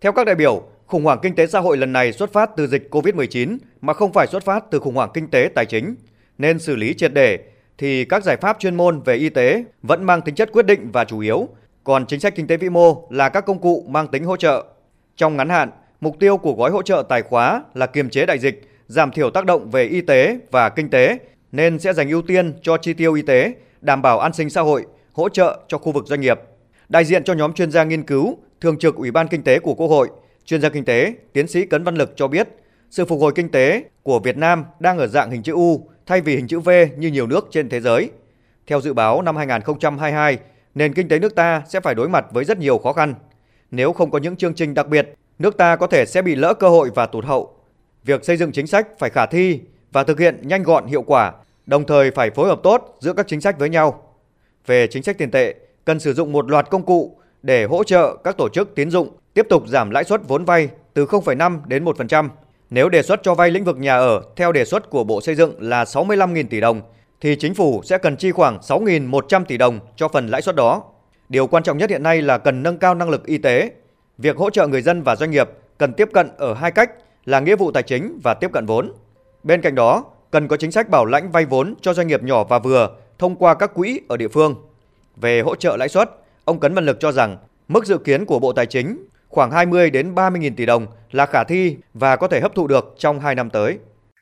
Theo các đại biểu, khủng hoảng kinh tế xã hội lần này xuất phát từ dịch COVID-19 mà không phải xuất phát từ khủng hoảng kinh tế tài chính, nên xử lý triệt để thì các giải pháp chuyên môn về y tế vẫn mang tính chất quyết định và chủ yếu, còn chính sách kinh tế vĩ mô là các công cụ mang tính hỗ trợ. Trong ngắn hạn, mục tiêu của gói hỗ trợ tài khóa là kiềm chế đại dịch, giảm thiểu tác động về y tế và kinh tế nên sẽ dành ưu tiên cho chi tiêu y tế, đảm bảo an sinh xã hội, hỗ trợ cho khu vực doanh nghiệp. Đại diện cho nhóm chuyên gia nghiên cứu, Thường trực Ủy ban Kinh tế của Quốc hội, chuyên gia kinh tế, tiến sĩ Cấn Văn Lực cho biết, sự phục hồi kinh tế của Việt Nam đang ở dạng hình chữ U thay vì hình chữ V như nhiều nước trên thế giới. Theo dự báo năm 2022, nền kinh tế nước ta sẽ phải đối mặt với rất nhiều khó khăn. Nếu không có những chương trình đặc biệt, nước ta có thể sẽ bị lỡ cơ hội và tụt hậu. Việc xây dựng chính sách phải khả thi và thực hiện nhanh gọn hiệu quả, đồng thời phải phối hợp tốt giữa các chính sách với nhau. Về chính sách tiền tệ, cần sử dụng một loạt công cụ để hỗ trợ các tổ chức tín dụng tiếp tục giảm lãi suất vốn vay từ 0,5 đến 1%. Nếu đề xuất cho vay lĩnh vực nhà ở theo đề xuất của Bộ Xây dựng là 65.000 tỷ đồng, thì chính phủ sẽ cần chi khoảng 6.100 tỷ đồng cho phần lãi suất đó. Điều quan trọng nhất hiện nay là cần nâng cao năng lực y tế. Việc hỗ trợ người dân và doanh nghiệp cần tiếp cận ở hai cách là nghĩa vụ tài chính và tiếp cận vốn. Bên cạnh đó, cần có chính sách bảo lãnh vay vốn cho doanh nghiệp nhỏ và vừa thông qua các quỹ ở địa phương. Về hỗ trợ lãi suất, ông Cấn Văn Lực cho rằng mức dự kiến của Bộ Tài chính khoảng 20 đến 30 nghìn tỷ đồng là khả thi và có thể hấp thụ được trong 2 năm tới.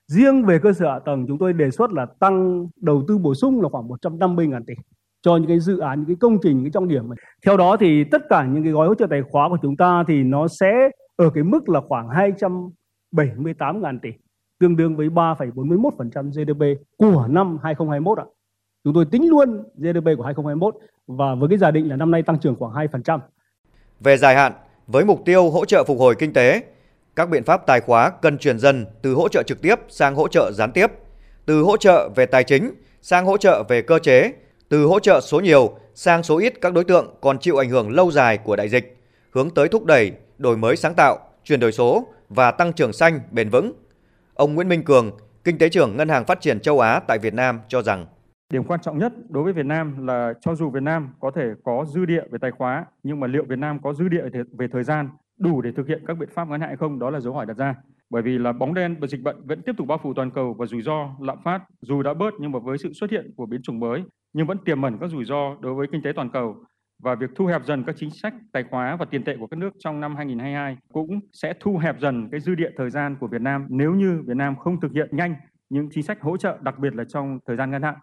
Riêng về cơ sở hạ tầng chúng tôi đề xuất là tăng đầu tư bổ sung là khoảng 150 ngàn tỷ cho những cái dự án, những cái công trình, những cái trọng điểm. Theo đó thì tất cả những cái gói hỗ trợ tài khóa của chúng ta thì nó sẽ ở cái mức là khoảng 278 ngàn tỷ, tương đương với 3,41% GDP của năm 2021 ạ. Chúng tôi tính luôn GDP của 2021 và với cái giả định là năm nay tăng trưởng khoảng 2%. Về dài hạn, với mục tiêu hỗ trợ phục hồi kinh tế, các biện pháp tài khóa cần chuyển dần từ hỗ trợ trực tiếp sang hỗ trợ gián tiếp, từ hỗ trợ về tài chính sang hỗ trợ về cơ chế, từ hỗ trợ số nhiều sang số ít các đối tượng còn chịu ảnh hưởng lâu dài của đại dịch, hướng tới thúc đẩy đổi mới sáng tạo, chuyển đổi số và tăng trưởng xanh bền vững. Ông Nguyễn Minh Cường, Kinh tế trưởng Ngân hàng Phát triển châu Á tại Việt Nam cho rằng Điểm quan trọng nhất đối với Việt Nam là cho dù Việt Nam có thể có dư địa về tài khóa, nhưng mà liệu Việt Nam có dư địa về thời gian đủ để thực hiện các biện pháp ngắn hạn hay không? Đó là dấu hỏi đặt ra. Bởi vì là bóng đen và dịch bệnh vẫn tiếp tục bao phủ toàn cầu và rủi ro lạm phát dù đã bớt nhưng mà với sự xuất hiện của biến chủng mới nhưng vẫn tiềm ẩn các rủi ro đối với kinh tế toàn cầu và việc thu hẹp dần các chính sách tài khóa và tiền tệ của các nước trong năm 2022 cũng sẽ thu hẹp dần cái dư địa thời gian của Việt Nam nếu như Việt Nam không thực hiện nhanh những chính sách hỗ trợ đặc biệt là trong thời gian ngắn hạn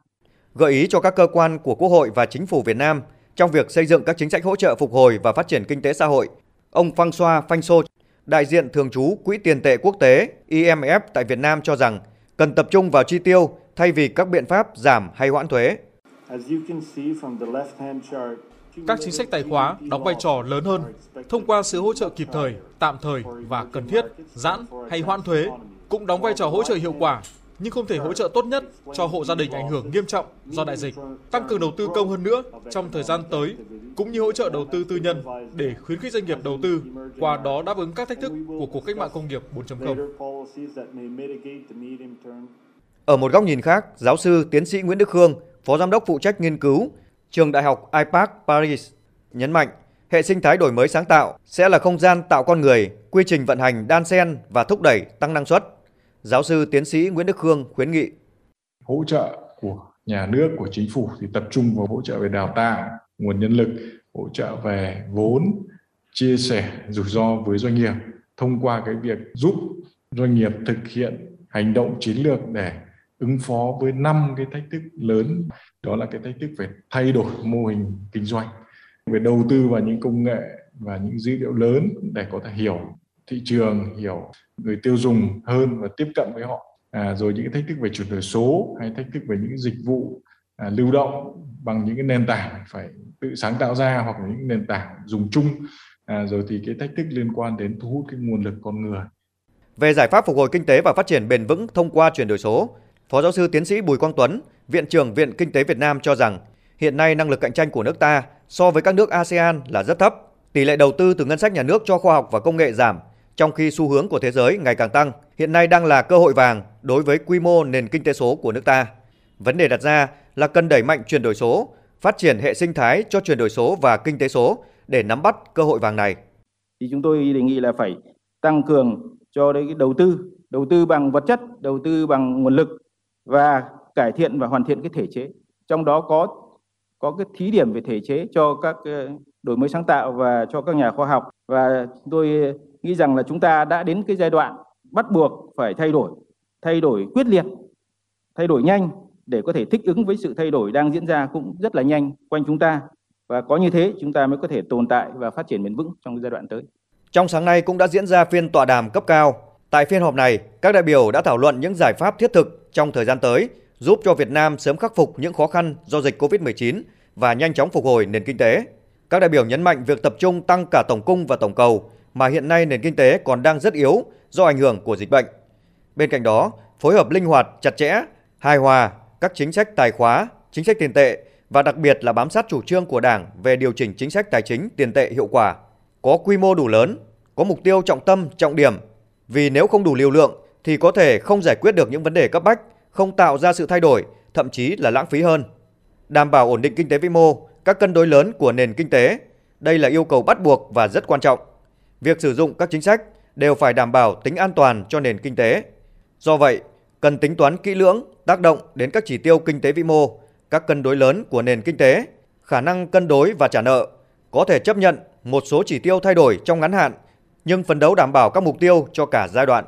gợi ý cho các cơ quan của Quốc hội và Chính phủ Việt Nam trong việc xây dựng các chính sách hỗ trợ phục hồi và phát triển kinh tế xã hội. Ông Phang Xoa Phanh Sô, đại diện thường trú Quỹ tiền tệ quốc tế IMF tại Việt Nam cho rằng cần tập trung vào chi tiêu thay vì các biện pháp giảm hay hoãn thuế. Các chính sách tài khóa đóng vai trò lớn hơn thông qua sự hỗ trợ kịp thời, tạm thời và cần thiết, giãn hay hoãn thuế cũng đóng vai trò hỗ trợ hiệu quả nhưng không thể hỗ trợ tốt nhất cho hộ gia đình ảnh hưởng nghiêm trọng do đại dịch, tăng cường đầu tư công hơn nữa trong thời gian tới, cũng như hỗ trợ đầu tư tư nhân để khuyến khích doanh nghiệp đầu tư, qua đó đáp ứng các thách thức của cuộc cách mạng công nghiệp 4.0. Ở một góc nhìn khác, giáo sư tiến sĩ Nguyễn Đức Khương, Phó Giám đốc phụ trách nghiên cứu, trường Đại học IPAC Paris, nhấn mạnh hệ sinh thái đổi mới sáng tạo sẽ là không gian tạo con người, quy trình vận hành đan xen và thúc đẩy tăng năng suất Giáo sư tiến sĩ Nguyễn Đức Khương khuyến nghị. Hỗ trợ của nhà nước, của chính phủ thì tập trung vào hỗ trợ về đào tạo, nguồn nhân lực, hỗ trợ về vốn, chia sẻ rủi ro với doanh nghiệp thông qua cái việc giúp doanh nghiệp thực hiện hành động chiến lược để ứng phó với năm cái thách thức lớn đó là cái thách thức về thay đổi mô hình kinh doanh về đầu tư vào những công nghệ và những dữ liệu lớn để có thể hiểu thị trường hiểu người tiêu dùng hơn và tiếp cận với họ. À, rồi những cái thách thức về chuyển đổi số hay thách thức về những dịch vụ à, lưu động bằng những cái nền tảng phải tự sáng tạo ra hoặc là những nền tảng dùng chung. À, rồi thì cái thách thức liên quan đến thu hút cái nguồn lực con người. Về giải pháp phục hồi kinh tế và phát triển bền vững thông qua chuyển đổi số phó giáo sư tiến sĩ bùi quang tuấn viện trưởng viện kinh tế việt nam cho rằng hiện nay năng lực cạnh tranh của nước ta so với các nước asean là rất thấp tỷ lệ đầu tư từ ngân sách nhà nước cho khoa học và công nghệ giảm trong khi xu hướng của thế giới ngày càng tăng, hiện nay đang là cơ hội vàng đối với quy mô nền kinh tế số của nước ta. Vấn đề đặt ra là cần đẩy mạnh chuyển đổi số, phát triển hệ sinh thái cho chuyển đổi số và kinh tế số để nắm bắt cơ hội vàng này. thì chúng tôi đề nghị là phải tăng cường cho đấy cái đầu tư, đầu tư bằng vật chất, đầu tư bằng nguồn lực và cải thiện và hoàn thiện cái thể chế. Trong đó có có cái thí điểm về thể chế cho các ờ, đổi mới sáng tạo và cho các nhà khoa học và tôi nghĩ rằng là chúng ta đã đến cái giai đoạn bắt buộc phải thay đổi, thay đổi quyết liệt, thay đổi nhanh để có thể thích ứng với sự thay đổi đang diễn ra cũng rất là nhanh quanh chúng ta và có như thế chúng ta mới có thể tồn tại và phát triển bền vững trong giai đoạn tới. Trong sáng nay cũng đã diễn ra phiên tọa đàm cấp cao. Tại phiên họp này, các đại biểu đã thảo luận những giải pháp thiết thực trong thời gian tới giúp cho Việt Nam sớm khắc phục những khó khăn do dịch Covid-19 và nhanh chóng phục hồi nền kinh tế. Các đại biểu nhấn mạnh việc tập trung tăng cả tổng cung và tổng cầu mà hiện nay nền kinh tế còn đang rất yếu do ảnh hưởng của dịch bệnh. Bên cạnh đó, phối hợp linh hoạt, chặt chẽ, hài hòa các chính sách tài khóa, chính sách tiền tệ và đặc biệt là bám sát chủ trương của Đảng về điều chỉnh chính sách tài chính tiền tệ hiệu quả, có quy mô đủ lớn, có mục tiêu trọng tâm, trọng điểm. Vì nếu không đủ liều lượng thì có thể không giải quyết được những vấn đề cấp bách, không tạo ra sự thay đổi, thậm chí là lãng phí hơn. Đảm bảo ổn định kinh tế vĩ mô, các cân đối lớn của nền kinh tế, đây là yêu cầu bắt buộc và rất quan trọng. Việc sử dụng các chính sách đều phải đảm bảo tính an toàn cho nền kinh tế. Do vậy, cần tính toán kỹ lưỡng tác động đến các chỉ tiêu kinh tế vĩ mô, các cân đối lớn của nền kinh tế, khả năng cân đối và trả nợ, có thể chấp nhận một số chỉ tiêu thay đổi trong ngắn hạn, nhưng phấn đấu đảm bảo các mục tiêu cho cả giai đoạn.